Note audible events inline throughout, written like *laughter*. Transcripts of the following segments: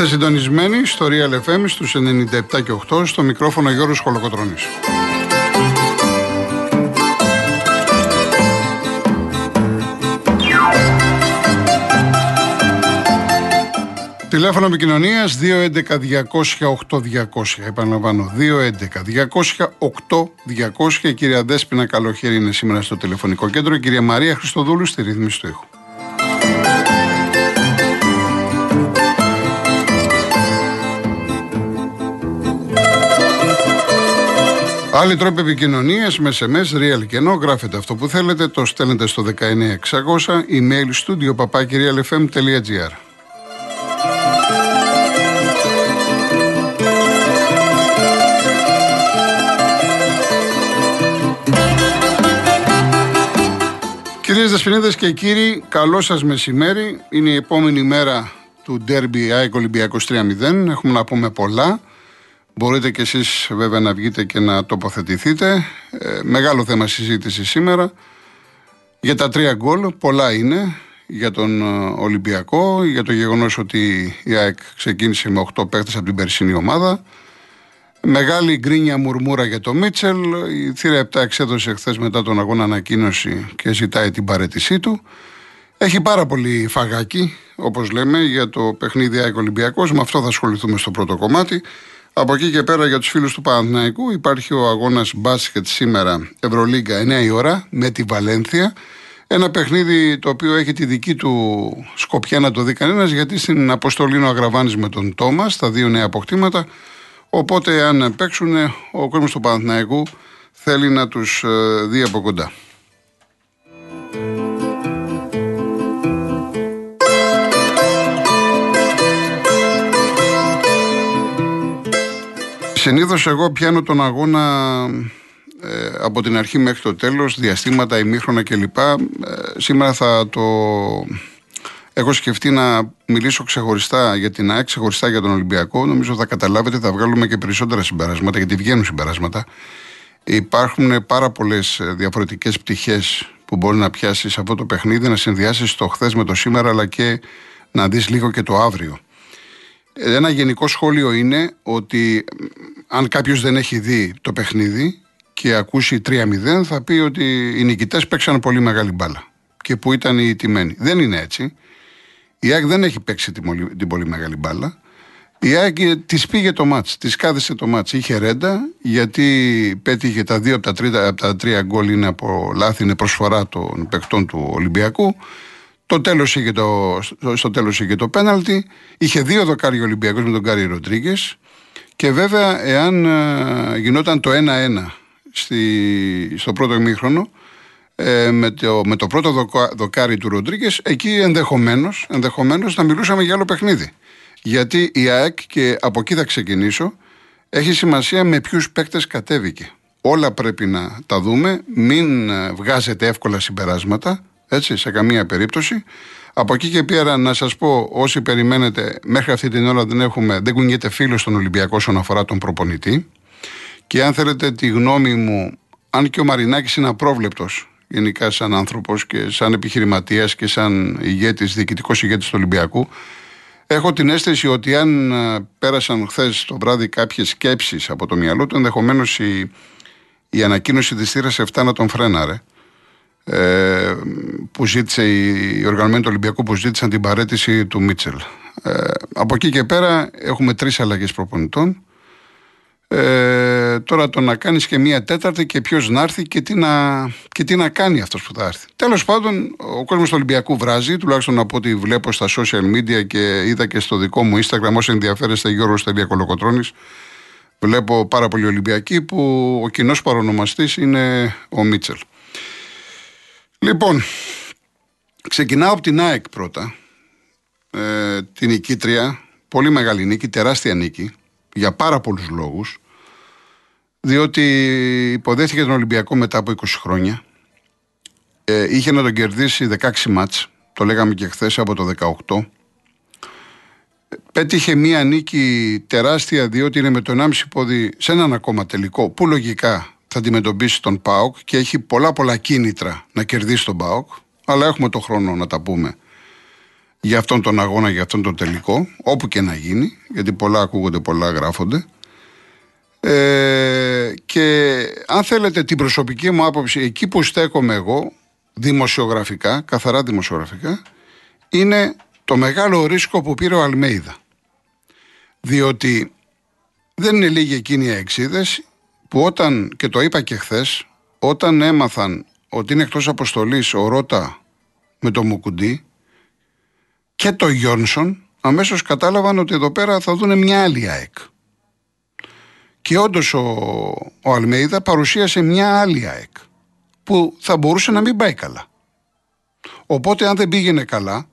Είστε συντονισμένοι στο Real FM στους 97 και 8 στο μικρόφωνο Γιώργος Χολοκοτρώνης. Τηλέφωνο επικοινωνίας 211-200-8200. Επαναλαμβάνω, 211-200-8200. Η κυρία Δέσπινα Καλοχέρη είναι σήμερα στο τηλεφωνικό κέντρο. Η κυρία Μαρία Χριστοδούλου στη ρύθμιση του ήχου. Άλλοι τρόποι επικοινωνίας με SMS, real και ενώ γράφετε αυτό που θέλετε, το στέλνετε στο 19600, email studio papakirialfm.gr. Κυρίες Δεσποινίδες και κύριοι, καλό σας μεσημέρι. Είναι η επόμενη μέρα του Derby ΑΕΚ Ολυμπιακός 3-0. Έχουμε να πούμε πολλά. Μπορείτε κι εσείς βέβαια να βγείτε και να τοποθετηθείτε. Ε, μεγάλο θέμα συζήτηση σήμερα. Για τα τρία γκολ, πολλά είναι για τον ε, Ολυμπιακό, για το γεγονός ότι η ΑΕΚ ξεκίνησε με 8 παίχτες από την περσινή ομάδα. Μεγάλη γκρίνια μουρμούρα για το Μίτσελ. Η θύρα 7 εξέδωσε χθες μετά τον αγώνα ανακοίνωση και ζητάει την παρέτησή του. Έχει πάρα πολύ φαγάκι, όπως λέμε, για το παιχνίδι ΑΕΚ Ολυμπιακός. Με αυτό θα ασχοληθούμε στο πρώτο κομμάτι. Από εκεί και πέρα για τους φίλους του Παναθηναϊκού υπάρχει ο αγώνας μπάσκετ σήμερα Ευρωλίγκα 9 η ώρα με τη Βαλένθια. Ένα παιχνίδι το οποίο έχει τη δική του σκοπιά να το δει κανένας γιατί στην αποστολή είναι ο Αγραβάνης με τον Τόμας, τα δύο νέα αποκτήματα. Οπότε αν παίξουν ο κόσμος του Παναθηναϊκού θέλει να τους ε, δει από κοντά. Συνήθως εγώ πιάνω τον αγώνα ε, από την αρχή μέχρι το τέλος, διαστήματα, ημίχρονα κλπ. Ε, σήμερα θα το έχω σκεφτεί να μιλήσω ξεχωριστά για την ΑΕΚ, ξεχωριστά για τον Ολυμπιακό. Νομίζω θα καταλάβετε, θα βγάλουμε και περισσότερα συμπεράσματα, γιατί βγαίνουν συμπεράσματα. Υπάρχουν πάρα πολλές διαφορετικές πτυχές που μπορεί να πιάσεις αυτό το παιχνίδι, να συνδυάσεις το χθες με το σήμερα, αλλά και να δεις λίγο και το αύριο. Ένα γενικό σχόλιο είναι ότι αν κάποιος δεν έχει δει το παιχνίδι και ακούσει 3-0, θα πει ότι οι νικητές παίξαν πολύ μεγάλη μπάλα. Και που ήταν οι τιμένοι. Δεν είναι έτσι. Η ΑΕΚ δεν έχει παίξει την πολύ μεγάλη μπάλα. Η ΑΕΚ της πήγε το μάτς, της κάθισε το μάτς. Είχε ρέντα γιατί πέτυχε τα δύο από τα, τρίτα, από τα τρία γκολ είναι από λάθη, είναι προσφορά των παιχτών του Ολυμπιακού. Το τέλος είχε το, στο τέλος είχε το πέναλτι. Είχε δύο δοκάρι Ολυμπιακός με τον Γκάρι Ροντρίγκες. Και βέβαια, εάν ε, γινόταν το 1-1 στο πρώτο ημίχρονο, ε, με, το, με το πρώτο δοκάρι του Ροντρίγκες, εκεί ενδεχομένως ενδεχομένως να μιλούσαμε για άλλο παιχνίδι. Γιατί η ΑΕΚ, και από εκεί θα ξεκινήσω, έχει σημασία με ποιους παίκτες κατέβηκε. Όλα πρέπει να τα δούμε, μην ε, βγάζετε εύκολα συμπεράσματα, έτσι, σε καμία περίπτωση. Από εκεί και πέρα να σας πω, όσοι περιμένετε, μέχρι αυτή την ώρα δεν έχουμε, δεν κουνιέται φίλος στον Ολυμπιακό όσον αφορά τον προπονητή. Και αν θέλετε τη γνώμη μου, αν και ο Μαρινάκης είναι απρόβλεπτος γενικά σαν άνθρωπος και σαν επιχειρηματίας και σαν ηγέτης, διοικητικός ηγέτης του Ολυμπιακού, έχω την αίσθηση ότι αν ε, πέρασαν χθες το βράδυ κάποιες σκέψεις από το μυαλό του, ενδεχομένως η, η ανακοίνωση της θύρας 7 να τον φρέναρε. Ε, που ζήτησε η οργανωμένη του Ολυμπιακού που ζήτησαν την παρέτηση του Μίτσελ. Ε, από εκεί και πέρα έχουμε τρεις αλλαγές προπονητών. Ε, τώρα το να κάνεις και μία τέταρτη και ποιος να έρθει και τι να, και τι να κάνει αυτός που θα έρθει. Τέλος πάντων ο κόσμος του Ολυμπιακού βράζει, τουλάχιστον από ό,τι βλέπω στα social media και είδα και στο δικό μου Instagram όσο ενδιαφέρεστε Γιώργος.κολοκοτρώνης βλέπω πάρα πολλοί Ολυμπιακοί που ο κοινός παρονομαστής είναι ο Μίτσελ. Λοιπόν, ξεκινάω από την ΑΕΚ πρώτα. Ε, την νικήτρια, πολύ μεγάλη νίκη, τεράστια νίκη, για πάρα πολλούς λόγους. Διότι υποδέχθηκε τον Ολυμπιακό μετά από 20 χρόνια. Ε, είχε να τον κερδίσει 16 μάτς, το λέγαμε και χθες από το 18. Πέτυχε μία νίκη τεράστια διότι είναι με το 1,5 πόδι σε έναν ακόμα τελικό που λογικά θα αντιμετωπίσει τον ΠΑΟΚ και έχει πολλά πολλά κίνητρα να κερδίσει τον ΠΑΟΚ, αλλά έχουμε το χρόνο να τα πούμε για αυτόν τον αγώνα, για αυτόν τον τελικό, όπου και να γίνει, γιατί πολλά ακούγονται, πολλά γράφονται. Ε, και αν θέλετε την προσωπική μου άποψη, εκεί που στέκομαι εγώ, δημοσιογραφικά, καθαρά δημοσιογραφικά, είναι το μεγάλο ρίσκο που πήρε ο Αλμέιδα. Διότι δεν είναι λίγοι εκείνοι οι εξίδες που όταν, και το είπα και χθες, όταν έμαθαν ότι είναι εκτός αποστολής ο Ρώτα με το Μουκουντή και το Γιόνσον, αμέσως κατάλαβαν ότι εδώ πέρα θα δουν μια άλλη ΑΕΚ. Και όντως ο, ο Αλμέιδα παρουσίασε μια άλλη ΑΕΚ που θα μπορούσε να μην πάει καλά. Οπότε αν δεν πήγαινε καλά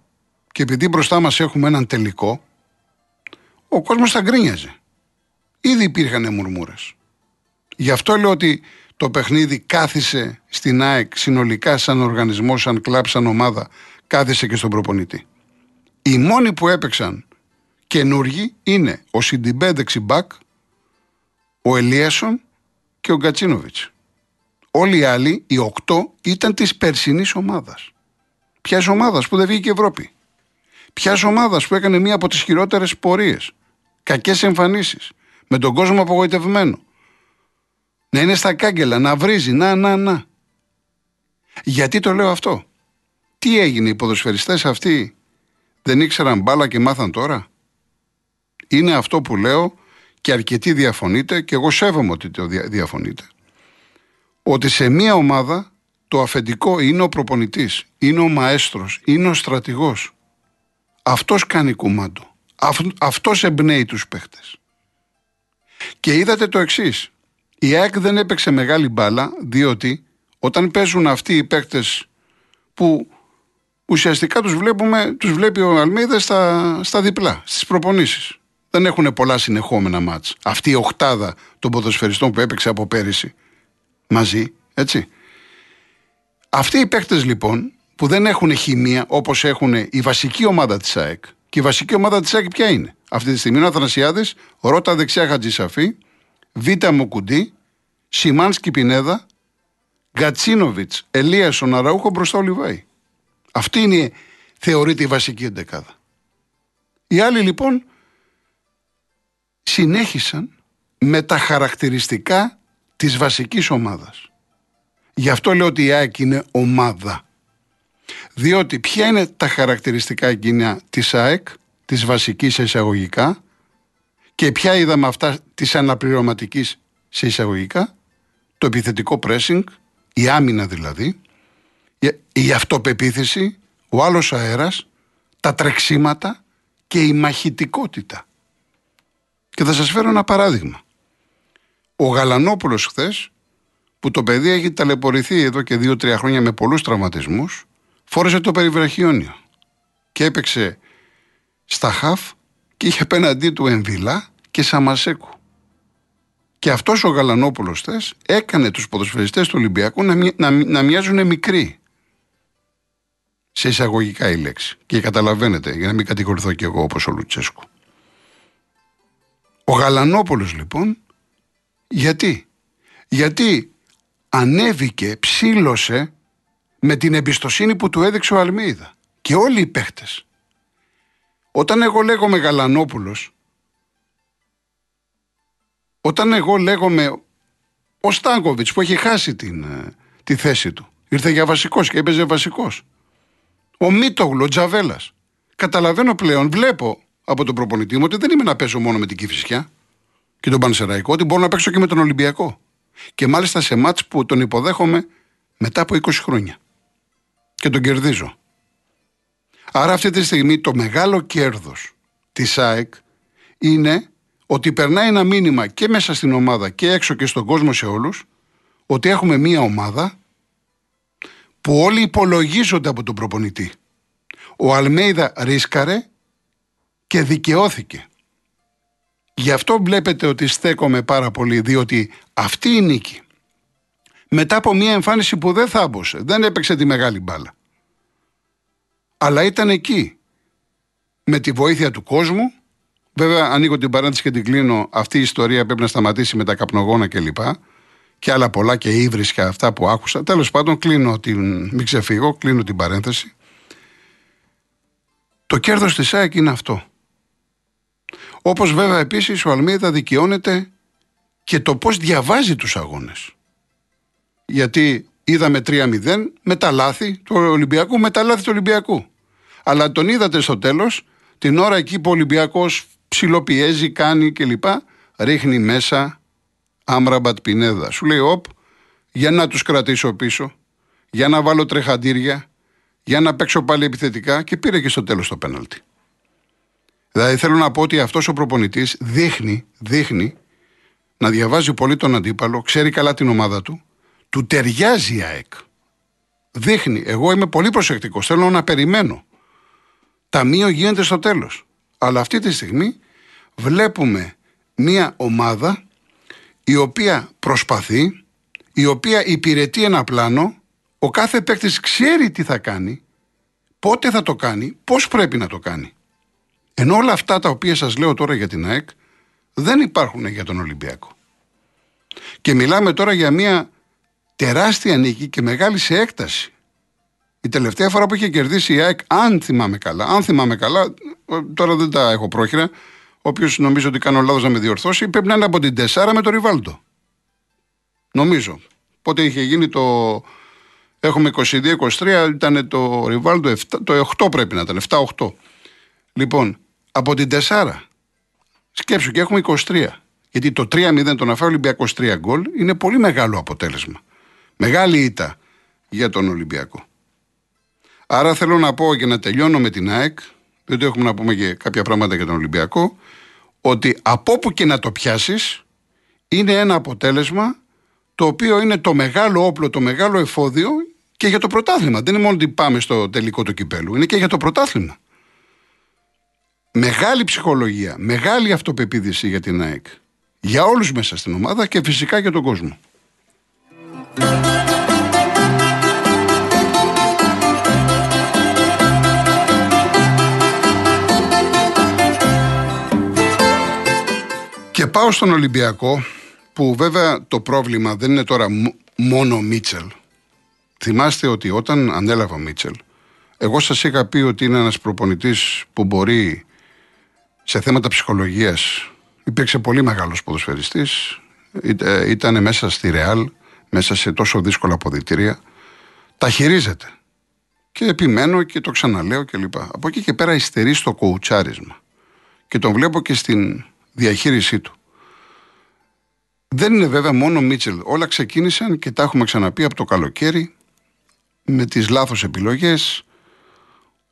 και επειδή μπροστά μας έχουμε έναν τελικό, ο κόσμος θα γκρίνιαζε. Ήδη υπήρχαν μουρμούρες. Γι' αυτό λέω ότι το παιχνίδι κάθισε στην ΑΕΚ συνολικά σαν οργανισμό, σαν κλαμπ, σαν ομάδα, κάθισε και στον προπονητή. Οι μόνοι που έπαιξαν καινούργοι είναι ο Σιντιμπέ δεξιμπάκ, ο Ελίασον και ο Γκατσίνοβιτς. Όλοι οι άλλοι, οι οκτώ, ήταν της περσινής ομάδας. Ποιας ομάδας που δεν βγήκε η Ευρώπη. Ποιας ομάδας που έκανε μία από τις χειρότερες πορείες. Κακές εμφανίσεις. Με τον κόσμο απογοητευμένο να είναι στα κάγκελα, να βρίζει, να, να, να. Γιατί το λέω αυτό; Τι έγινε, οι ποδοσφαιριστές αυτοί δεν ήξεραν μπάλα και μάθαν τώρα; Είναι αυτό που λέω και αρκετοί διαφωνείτε και εγώ σέβομαι ότι το διαφωνείτε. Ότι σε μία ομάδα το αφεντικό είναι ο προπονητής, είναι ο μαέστρος, είναι ο στρατηγός. Αυτός κάνει κουμάντο. Αυτός εμπνέει τους παίχτες. Και είδατε το εξής. Η ΑΕΚ δεν έπαιξε μεγάλη μπάλα, διότι όταν παίζουν αυτοί οι παίκτες που ουσιαστικά τους, βλέπουμε, τους βλέπει ο Αλμίδα στα, στα διπλά, στις προπονήσεις. Δεν έχουν πολλά συνεχόμενα μάτς. Αυτή η οχτάδα των ποδοσφαιριστών που έπαιξε από πέρυσι μαζί, έτσι. Αυτοί οι παίκτες λοιπόν που δεν έχουν χημεία όπως έχουν η βασική ομάδα της ΑΕΚ και η βασική ομάδα της ΑΕΚ ποια είναι; Αυτή τη στιγμή είναι ο Αθανασιάδης, Ρώτα δεξιά Χατζησαφή, Β. Μοκουντή, Σιμάνσκι Πινέδα, Γκατσίνοβιτ, Ελίας Αραούχο μπροστά ο Λιβάη. Αυτή είναι, θεωρείται, η βασική εντεκάδα. Οι άλλοι λοιπόν συνέχισαν με τα χαρακτηριστικά της βασικής ομάδας. Γι' αυτό λέω ότι η ΑΕΚ είναι ομάδα. Διότι ποια είναι τα χαρακτηριστικά εκείνα της ΑΕΚ, της βασικής εισαγωγικά, και ποια είδαμε αυτά της αναπληρωματικής σε εισαγωγικά, το επιθετικό pressing, η άμυνα δηλαδή, η αυτοπεποίθηση, ο άλλος αέρας, τα τρεξίματα και η μαχητικότητα. Και θα σας φέρω ένα παράδειγμα. Ο Γαλανόπουλος χθες, που το παιδί έχει ταλαιπωρηθεί εδώ και δύο-τρία χρόνια με πολλούς τραυματισμούς, φόρεσε το περιβραχιόνιο και έπαιξε στα χαφ και είχε απέναντί του Εμβιλά και Σαμασέκου. Και αυτός ο Γαλανόπουλος θες έκανε τους ποδοσφαιριστές του Ολυμπιακού να, να, να μοιάζουν μικροί. Σε εισαγωγικά η λέξη. Και καταλαβαίνετε, για να μην κατηγορηθώ κι εγώ όπως ο Λουτσέσκου. Ο Γαλανόπουλος λοιπόν, γιατί; Γιατί ανέβηκε, ψήλωσε με την εμπιστοσύνη που του έδειξε ο Αλμίδα. Και όλοι οι παίχτες. Όταν εγώ λέγομαι Γαλανόπουλος, όταν εγώ λέγομαι ο Στάνκοβιτς που έχει χάσει την, ε, τη θέση του, ήρθε για βασικός και έπαιζε βασικός. Ο Μίτογλου, ο Τζαβέλας. Καταλαβαίνω πλέον, βλέπω από τον προπονητή μου ότι δεν είμαι να παίζω μόνο με την Κυφυσιά και τον Πανσεραϊκό, ότι μπορώ να παίξω και με τον Ολυμπιακό. Και μάλιστα σε μάτς που τον υποδέχομαι μετά από 20 χρόνια. Και τον κερδίζω. Άρα αυτή τη στιγμή το μεγάλο κέρδος της ΑΕΚ είναι ότι περνάει ένα μήνυμα και μέσα στην ομάδα και έξω και στον κόσμο σε όλους ότι έχουμε μία ομάδα που όλοι υπολογίζονται από τον προπονητή. Ο Αλμέιδα ρίσκαρε και δικαιώθηκε. Γι' αυτό βλέπετε ότι στέκομαι πάρα πολύ, διότι αυτή η νίκη, μετά από μια εμφάνιση που δεν θάμπωσε, δεν έπαιξε τη μεγάλη μπάλα, αλλά ήταν εκεί, με τη βοήθεια του κόσμου, Βέβαια, ανοίγω την παρένθεση και την κλείνω. Αυτή η ιστορία πρέπει να σταματήσει με τα καπνογόνα κλπ. Και, και άλλα πολλά και ύβρισκα αυτά που άκουσα. Τέλος πάντων, κλείνω την. Μην ξεφύγω, κλείνω την παρένθεση. Το κέρδος της ΑΕΚ είναι αυτό. Όπως βέβαια επίσης ο Αλμίδα δικαιώνεται και το πώς διαβάζει τους αγώνες. Γιατί είδαμε 3-0 με τα λάθη του Ολυμπιακού, με τα λάθη του Ολυμπιακού. Αλλά τον είδατε στο τέλος, την ώρα εκεί που ο Ολυμπιακός ψιλοπιέζει, κάνει κλπ. Ρίχνει μέσα Άμραμπατ Πινέδα. Σου λέει, όπ, για να τους κρατήσω πίσω, για να βάλω τρεχαντήρια, για να παίξω πάλι επιθετικά και πήρε και στο τέλος το πέναλτι. Δηλαδή θέλω να πω ότι αυτός ο προπονητής δείχνει, δείχνει να διαβάζει πολύ τον αντίπαλο, ξέρει καλά την ομάδα του, του ταιριάζει η ΑΕΚ. Δείχνει, εγώ είμαι πολύ προσεκτικός, θέλω να περιμένω. Ταμείο γίνεται στο τέλος. Αλλά αυτή τη στιγμή βλέπουμε μια ομάδα η οποία προσπαθεί, η οποία υπηρετεί ένα πλάνο, ο κάθε παίκτης ξέρει τι θα κάνει, πότε θα το κάνει, πώς πρέπει να το κάνει. Ενώ όλα αυτά τα οποία σας λέω τώρα για την ΑΕΚ δεν υπάρχουν για τον Ολυμπιακό. Και μιλάμε τώρα για μια τεράστια νίκη και μεγάλη σε έκταση. Η τελευταία φορά που είχε κερδίσει η ΑΕΚ, αν θυμάμαι καλά, αν θυμάμαι καλά, τώρα δεν τα έχω πρόχειρα, Όποιος νομίζω ότι κάνω λάθος να με διορθώσει, πρέπει να είναι από την 4 με το Ριβάλτο. Νομίζω. Πότε είχε γίνει το. Έχουμε 22-23, ήταν το Ριβάλτο, το 8 πρέπει να ήταν, 7-8. Λοιπόν, από την 4, σκέψου και έχουμε 23. Γιατί το 3-0 το να φάει ο Ολυμπιακός 3 γκολ είναι πολύ μεγάλο αποτέλεσμα. Μεγάλη ήττα για τον Ολυμπιακό. Άρα θέλω να πω και να τελειώνω με την ΑΕΚ, διότι έχουμε να πούμε και κάποια πράγματα για τον Ολυμπιακό, ότι από όπου και να το πιάσεις είναι ένα αποτέλεσμα το οποίο είναι το μεγάλο όπλο, το μεγάλο εφόδιο και για το πρωτάθλημα. Δεν είναι μόνο ότι πάμε στο τελικό του κυπέλου, είναι και για το πρωτάθλημα. Μεγάλη ψυχολογία, μεγάλη αυτοπεποίθηση για την ΑΕΚ. Για όλους μέσα στην ομάδα και φυσικά για τον κόσμο. Και πάω στον Ολυμπιακό, που βέβαια το πρόβλημα δεν είναι τώρα μόνο ο Μίτσελ. Θυμάστε ότι όταν ανέλαβε ο Μίτσελ, εγώ σας είχα πει ότι είναι ένας προπονητής που μπορεί σε θέματα ψυχολογίας, υπήρξε πολύ μεγάλος ποδοσφαιριστής, ε, ήταν μέσα στη Ρεάλ, μέσα σε τόσο δύσκολα αποδητήρια, τα χειρίζεται. Και επιμένω και το ξαναλέω κλπ. Από εκεί και πέρα υστερεί στο κοουτσάρισμα. Και τον βλέπω και στην διαχείρισή του. Δεν είναι βέβαια μόνο Μίτσελ. Όλα ξεκίνησαν και τα έχουμε ξαναπεί από το καλοκαίρι με τις λάθος επιλογές,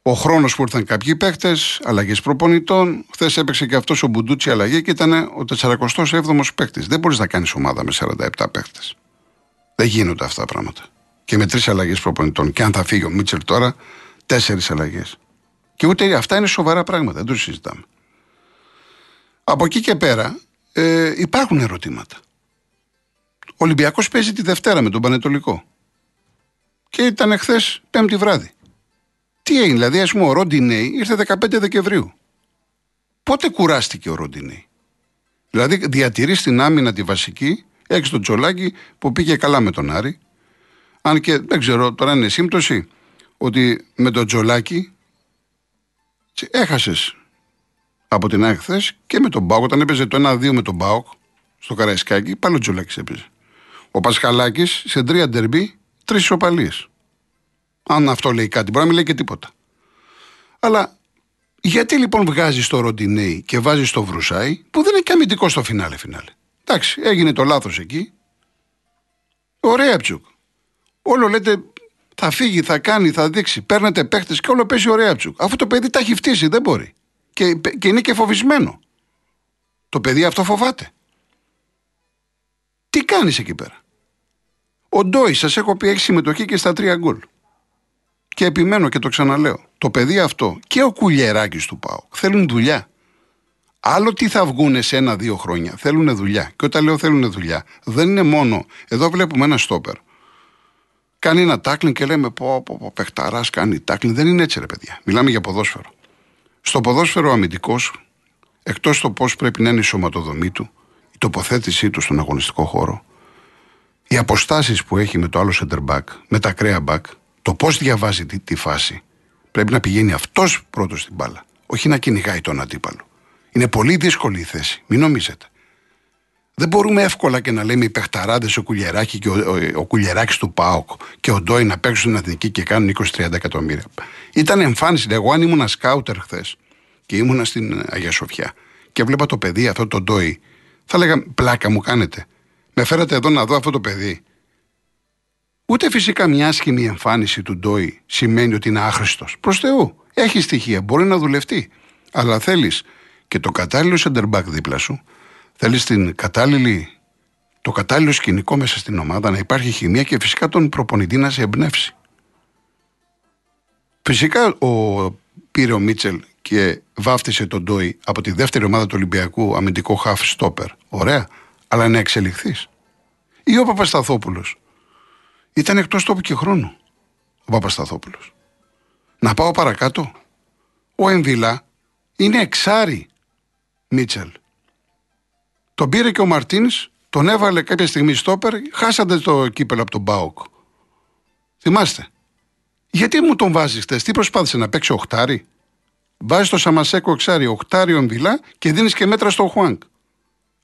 ο χρόνος που ήρθαν κάποιοι παίκτες, αλλαγές προπονητών. Χθες έπαιξε και αυτός ο Μπουντούτσι αλλαγή και ήταν ο 47ο παίκτης. Δεν μπορείς να κάνεις ομάδα με 47 παίκτες. Δεν γίνονται αυτά τα πράγματα. Και με τρεις αλλαγές προπονητών. Και αν θα φύγει ο Μίτσελ τώρα, τέσσερις αλλαγές. Και ούτε αυτά είναι σοβαρά πράγματα. Δεν το συζητάμε. Από εκεί και πέρα ε, υπάρχουν ερωτήματα. Ο Ολυμπιακός παίζει τη Δευτέρα με τον Πανετολικό. Και ήταν εχθές Πέμπτη βράδυ. Τι έγινε, δηλαδή, ας πούμε, ο Ροντινέη ήρθε 15 Δεκεμβρίου. Πότε κουράστηκε ο Ροντινέη. Δηλαδή, διατηρείς την άμυνα τη βασική, έχει τον Τζολάκη που πήγε καλά με τον Άρη. Αν και δεν ξέρω, τώρα είναι σύμπτωση ότι με τον Τζολάκη έχασες από την ΑΕΚ και με τον Μπάουκ. Όταν έπαιζε το 1-2 με τον Μπάουκ στο Καραϊσκάκι, πάλι ο Τζολάκη έπαιζε. Ο Πασχαλάκης σε τρία ντερμπή, τρεις ισοπαλίε. Αν αυτό λέει κάτι, μπορεί να μην λέει και τίποτα. Αλλά γιατί λοιπόν βγάζεις το Ροντινέι και βάζεις το Βρουσάι, που δεν είναι και αμυντικό στο φινάλε φινάλε; Εντάξει, έγινε το λάθος εκεί. Ωραία ψουκ. Όλο λέτε θα φύγει, θα κάνει, θα δείξει. Παίρνετε παίχτες και όλο παίζει ωραία ψουκ. Αφού το παιδί τα έχει φτύσει, δεν μπορεί και, και είναι και φοβισμένο. Το παιδί αυτό φοβάται. Τι κάνεις εκεί πέρα; Ο Ντόι, σας έχω πει, έχει συμμετοχή και στα τρία γκολ. Και επιμένω και το ξαναλέω. Το παιδί αυτό και ο κουλιεράκι του πάω θέλουν δουλειά. Άλλο τι θα βγούνε σε ένα-δύο χρόνια. Θέλουν δουλειά. Και όταν λέω θέλουν δουλειά, δεν είναι μόνο. Εδώ βλέπουμε ένα στόπερ. Κάνει ένα τάκλινγκ και λέμε πω, πω, πω παιχταράς κάνει τάκλινγκ. Δεν είναι έτσι, ρε παιδιά. Μιλάμε για ποδόσφαιρο. Στο ποδόσφαιρο αμυντικός, εκτός το πώς πρέπει να είναι η σωματοδομή του, η τοποθέτησή του στον αγωνιστικό χώρο, οι αποστάσεις που έχει με το άλλο center back, με τα κρέα back, το πώς διαβάζει τη, τη φάση, Πρέπει να πηγαίνει αυτός πρώτος στην μπάλα. Όχι να κυνηγάει τον αντίπαλο. Είναι πολύ δύσκολη η θέση. Μην νομίζετε. Δεν μπορούμε εύκολα και να λέμε οι παιχταράδες ο Κουλιεράκη και ο, ο, ο Κουλιεράκη του Πάοκ και ο Ντόι να παίξουν στην Εθνική και κάνουν 20-30 εκατομμύρια. Ήταν εμφάνιση. Εγώ, αν ήμουν σκάουτερ χθες και ήμουνα στην Αγία Σοφιά και βλέπα το παιδί αυτό το Ντόι, θα έλεγα πλάκα μου κάνετε. Με φέρατε εδώ να δω αυτό το παιδί. Ούτε φυσικά μια άσχημη εμφάνιση του Ντόι σημαίνει ότι είναι άχρηστος. Προς Θεού. Έχει στοιχεία, μπορεί να δουλευτεί. Αλλά θέλεις και το κατάλληλο σεντερμπακ δίπλα σου. Θέλει την κατάλληλη, το κατάλληλο σκηνικό μέσα στην ομάδα, να υπάρχει χημεία και φυσικά τον προπονητή να σε εμπνεύσει. Φυσικά ο πήρε ο Μίτσελ και βάφτισε τον Ντόι από τη δεύτερη ομάδα του Ολυμπιακού αμυντικό half stopper. Ωραία, αλλά να εξελιχθείς. Ή ο Παπασταθόπουλος. Ήταν εκτός τόπου και χρόνου ο Παπασταθόπουλος. Να πάω παρακάτω. Ο Εμβιλά είναι εξάρι Μίτσελ. Τον πήρε και ο Μαρτίνς, τον έβαλε κάποια στιγμή στόπερ, χάσατε το κύπελο από τον Μπάουκ. Θυμάστε. Γιατί μου τον βάζεις χτε, τι προσπάθησε να παίξει οχτάρι; Βάζεις το Σαμασέκο εξάρι, οχτάρι ο Εμβιλά και δίνεις και μέτρα στο Χουάνκ.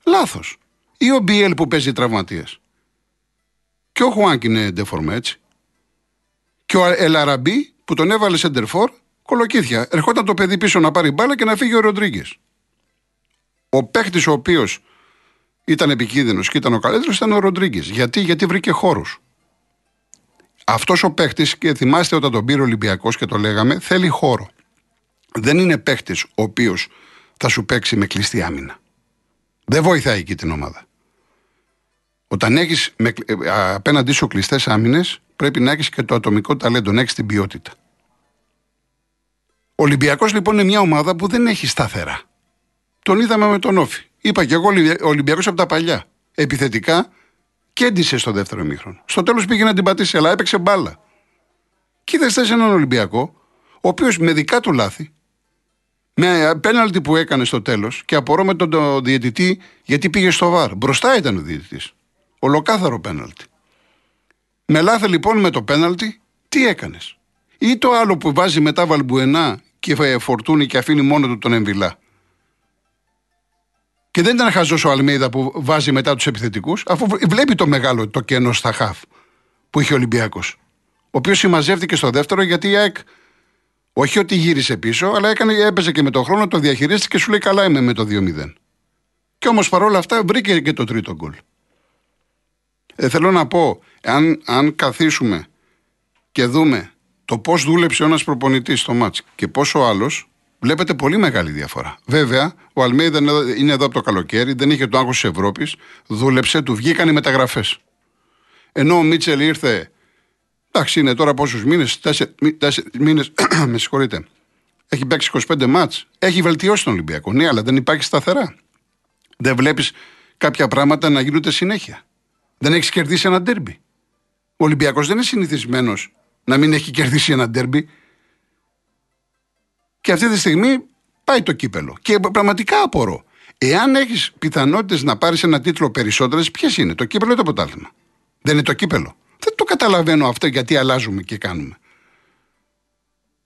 Λάθος. Ή ο Μπιέλ που παίζει τραυματίες. Και ο Χουάνκ είναι ντεφορμέ έτσι. Και ο Ελαραμπή που τον έβαλε σε ντερφόρ, κολοκύθια. Ερχόταν το παιδί πίσω να πάρει μπάλα και να φύγει ο Ροντρίγκες. Ο παίχτης ο οποίος ήταν επικίνδυνος και ήταν ο καλύτερος ήταν ο Ροντρίγκες. Γιατί; Γιατί βρήκε χώρους. Αυτός ο παίχτης, και θυμάστε όταν τον πήρε ο Ολυμπιακός και το λέγαμε, θέλει χώρο. Δεν είναι παίχτης ο οποίος θα σου παίξει με κλειστή άμυνα. Δεν βοηθάει εκεί την ομάδα. Όταν έχεις ε, απέναντί σου κλειστές άμυνες, πρέπει να έχεις και το ατομικό ταλέντο, να έχεις την ποιότητα. Ο Ολυμπιακός λοιπόν είναι μια ομάδα που δεν έχει σταθερά. Τον είδαμε με τον Όφη. Είπα και εγώ ο Ολυμπιακός από τα παλιά. Επιθετικά κέντησε στο δεύτερο ημίχρονο. Στο τέλος πήγε να την πατήσει, αλλά έπαιξε μπάλα. Και είδες έναν Ολυμπιακό, ο οποίος με δικά του λάθη, με πέναλτι που έκανε στο τέλος και απορώ με τον διαιτητή γιατί πήγε στο βαρ. Μπροστά ήταν ο διαιτητής. Ολοκάθαρο πέναλτι. Με λάθη λοιπόν με το πέναλτι, τι έκανες; Ή το άλλο που βάζει μετά Βαλμπουενά και φορτούνει και αφήνει μόνο του τον Εμβιλά; Και δεν ήταν χαζός ο Αλμίδα που βάζει μετά τους επιθετικούς, αφού βλέπει το μεγάλο το κενό στα χαφ που είχε ο Ολυμπιακός. Ο οποίος συμμαζεύτηκε στο δεύτερο γιατί η ΑΕΚ όχι ότι γύρισε πίσω, αλλά έκανε, έπαιζε και με τον χρόνο, το διαχειρίστηκε και σου λέει καλά είμαι με το 2-0. Και όμως παρόλα αυτά βρήκε και το τρίτο γκολ. Ε, θέλω να πω, αν, αν καθίσουμε και δούμε το πώς δούλεψε ο ένας προπονητής στο μάτς και πόσο άλλος, βλέπετε πολύ μεγάλη διαφορά. Βέβαια, ο Αλμέιδα είναι εδώ από το καλοκαίρι, δεν είχε το άγχος της Ευρώπης, δούλεψε, του βγήκαν οι μεταγραφές. Ενώ ο Μίτσελ ήρθε. Εντάξει, είναι τώρα πόσους μήνες, τέσσερι μήνες, *clears throat* με συγχωρείτε. Έχει παίξει 25 μάτς. Έχει βελτιώσει τον Ολυμπιακό. Ναι, αλλά δεν υπάρχει σταθερά. Δεν βλέπεις κάποια πράγματα να γίνονται συνέχεια. Δεν έχεις κερδίσει ένα ντέρμπι. Ο Ολυμπιακός δεν είναι συνηθισμένος να μην έχει κερδίσει ένα ντέρμπι. Και αυτή τη στιγμή πάει το κύπελο. Και πραγματικά απορώ. Εάν έχεις πιθανότητες να πάρεις ένα τίτλο περισσότερες, ποιες είναι, το κύπελο ή το πρωτάθλημα; Δεν είναι το κύπελο. Δεν το καταλαβαίνω αυτό γιατί αλλάζουμε και κάνουμε.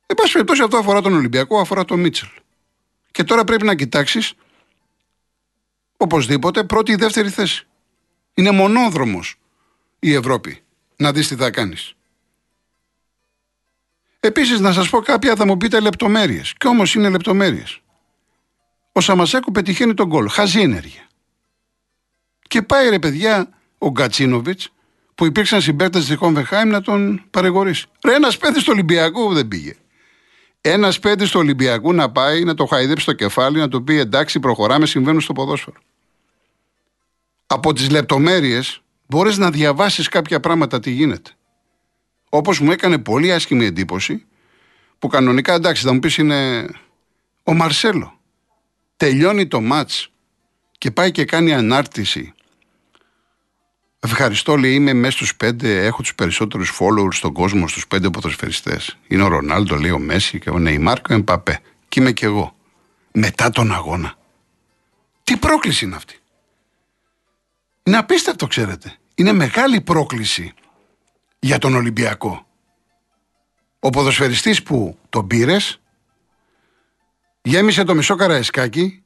Εν πάση περιπτώσει, αυτό αφορά τον Ολυμπιακό, αφορά τον Μίτσελ. Και τώρα πρέπει να κοιτάξεις οπωσδήποτε πρώτη ή δεύτερη θέση. Είναι μονόδρομος η Ευρώπη. Να δεις τι θα κάνεις. Επίσης, να σας πω κάποια θα μου πείτε λεπτομέρειες. Κι όμως είναι λεπτομέρειες. Ο Σαμασέκου πετυχαίνει τον γκολ. Χαζή ενέργεια. Και πάει ρε παιδιά ο Γκατσίνοβιτς που υπήρξαν συμπαίκτες της Χόμβεχάιμ να τον παρεγορήσει. Ρε, ένας παιδί του Ολυμπιακού δεν πήγε. Ένας παιδί του Ολυμπιακού να πάει να το χαϊδέψει στο κεφάλι, να του πει εντάξει, προχωράμε, συμβαίνουν στο ποδόσφαιρο. Από τις λεπτομέρειες μπορείς να διαβάσεις κάποια πράγματα τι γίνεται. Όπως μου έκανε πολύ άσχημη εντύπωση, που κανονικά εντάξει θα μου πεις είναι ο Μαρσέλο. Τελειώνει το μάτς και πάει και κάνει ανάρτηση. Ευχαριστώ, λέει, είμαι μέσα στους πέντε, έχω τους περισσότερους followers στον κόσμο, στους πέντε ποδοσφαιριστές. Είναι ο Ρονάλντο, λέει ο Μέση και ο Νεϊμάρ και ο Εμπαπέ. Και είμαι κι εγώ. Μετά τον αγώνα. Τι πρόκληση είναι αυτή. Είναι απίστευτο, ξέρετε. Είναι μεγάλη πρόκληση για τον Ολυμπιακό. ο ποδοσφαιριστής που τον πήρες, γέμισε το μισό καραϊσκάκι,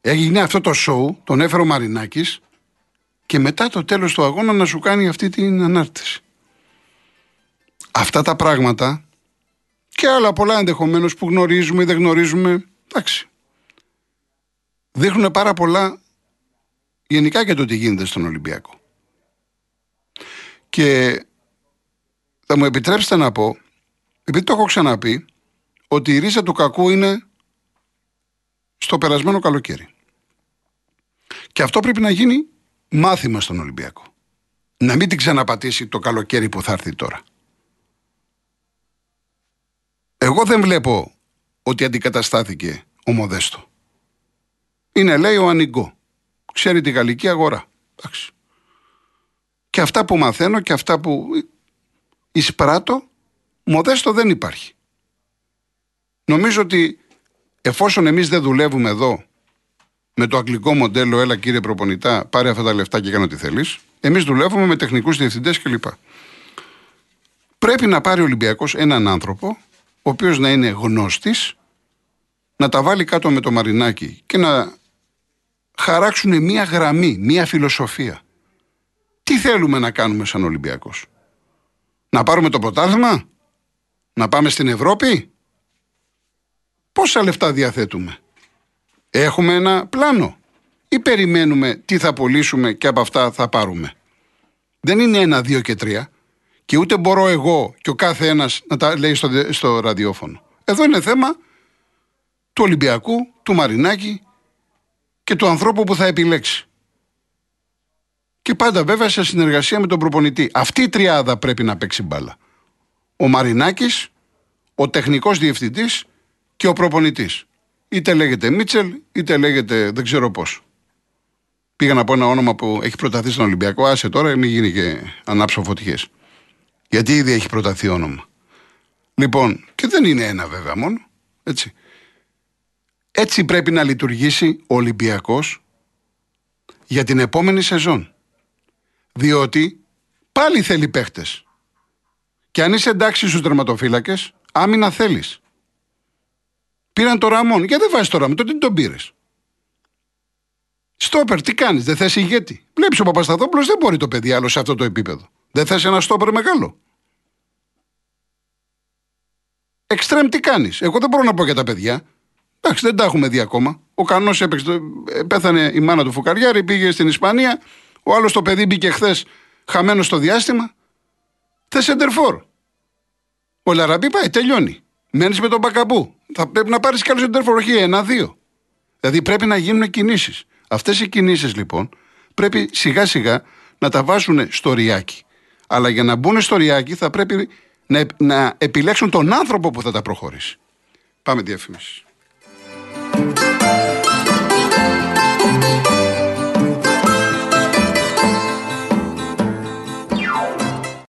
έγινε αυτό το σοου, τον έφερε ο Μαρινάκης και μετά το τέλος του αγώνα να σου κάνει αυτή την ανάρτηση. Αυτά τα πράγματα και άλλα πολλά ενδεχομένως που γνωρίζουμε ή δεν γνωρίζουμε, εντάξει. Δείχνουν πάρα πολλά γενικά και το τι γίνεται στον Ολυμπιακό. Και θα μου επιτρέψετε να πω, επειδή το έχω ξαναπεί, ότι η ρίζα του κακού είναι στο περασμένο καλοκαίρι. Και αυτό πρέπει να γίνει μάθημα στον Ολυμπιακό. Να μην την ξαναπατήσει το καλοκαίρι που θα έρθει τώρα. Εγώ δεν βλέπω ότι αντικαταστάθηκε ο Μοδέστο. Είναι λέει ο Ανιγκό. Ξέρει τη γαλλική αγορά. Εντάξει. Και αυτά που μαθαίνω και αυτά που εισπράττω, Μοδέστο δεν υπάρχει. Νομίζω ότι εφόσον εμείς δεν δουλεύουμε εδώ με το αγγλικό μοντέλο, έλα κύριε προπονητά, πάρε αυτά τα λεφτά και κάνω ό,τι θέλεις, εμείς δουλεύουμε με τεχνικούς διευθυντές κλπ. Πρέπει να πάρει ο Ολυμπιακός έναν άνθρωπο ο οποίος να είναι γνώστης, να τα βάλει κάτω με το μαρινάκι και να χαράξουν μία γραμμή, μία φιλοσοφία. Τι θέλουμε να κάνουμε σαν Ολυμπιακός; Να πάρουμε το πρωτάθλημα, να πάμε στην Ευρώπη; Πόσα λεφτά διαθέτουμε; Έχουμε ένα πλάνο ή περιμένουμε τι θα πωλήσουμε και από αυτά θα πάρουμε; Δεν είναι ένα, δύο και τρία. Και ούτε μπορώ εγώ και ο κάθε ένας να τα λέει στο, στο ραδιόφωνο. Εδώ είναι θέμα του Ολυμπιακού, του Μαρινάκη και του ανθρώπου που θα επιλέξει. Και πάντα βέβαια σε συνεργασία με τον προπονητή. Αυτή η τριάδα πρέπει να παίξει μπάλα. Ο Μαρινάκης, ο τεχνικός διευθυντής και ο προπονητής. Είτε λέγεται Μίτσελ, είτε λέγεται δεν ξέρω πώς. Πήγα να πω ένα όνομα που έχει προταθεί στον Ολυμπιακό. Άσε τώρα, μην γίνει και ανάψω φωτιές. Γιατί ήδη έχει προταθεί όνομα. Λοιπόν, και δεν είναι ένα βέβαια μόνο. Έτσι. Έτσι πρέπει να λειτουργήσει ο Ολυμπιακός για την επόμενη σεζόν. Διότι πάλι θέλει παίχτες. Και αν είσαι εντάξει στους τερματοφύλακες, άμυνα θέλεις. Πήραν το Ραμόν. Γιατί δεν βάζεις το Ραμόν, τότε τον πήρες; Στόπερ, τι κάνεις, δεν θες ηγέτη; Βλέπεις ο Παπασταθόπουλος δεν μπορεί το παιδί άλλο σε αυτό το επίπεδο. Δεν θες ένα στόπερ μεγάλο. Εξτρέμ τι κάνεις; Εγώ δεν μπορώ να πω για τα παιδιά. Εντάξει, δεν τα έχουμε δει ακόμα. Ο Κανός έπαιξε. Πέθανε η μάνα του Φουκαριάρη, πήγε στην Ισπανία. Ο άλλος το παιδί μπήκε χθες χαμένος στο διάστημα. Θες εντερφόρ. Ο Λαραμπή πάει, τελειώνει. Μένεις με τον Μπακαμπού. Θα πρέπει να πάρεις κι άλλο εντερφόρ, όχι ένα-δύο. Δηλαδή πρέπει να γίνουν κινήσεις. Αυτές οι κινήσεις λοιπόν πρέπει σιγά σιγά να τα βάζουν στο ριάκι. Αλλά για να μπουν στο ριάκι θα πρέπει να, να επιλέξουν τον άνθρωπο που θα τα προχωρήσει. Πάμε διαφήμιση.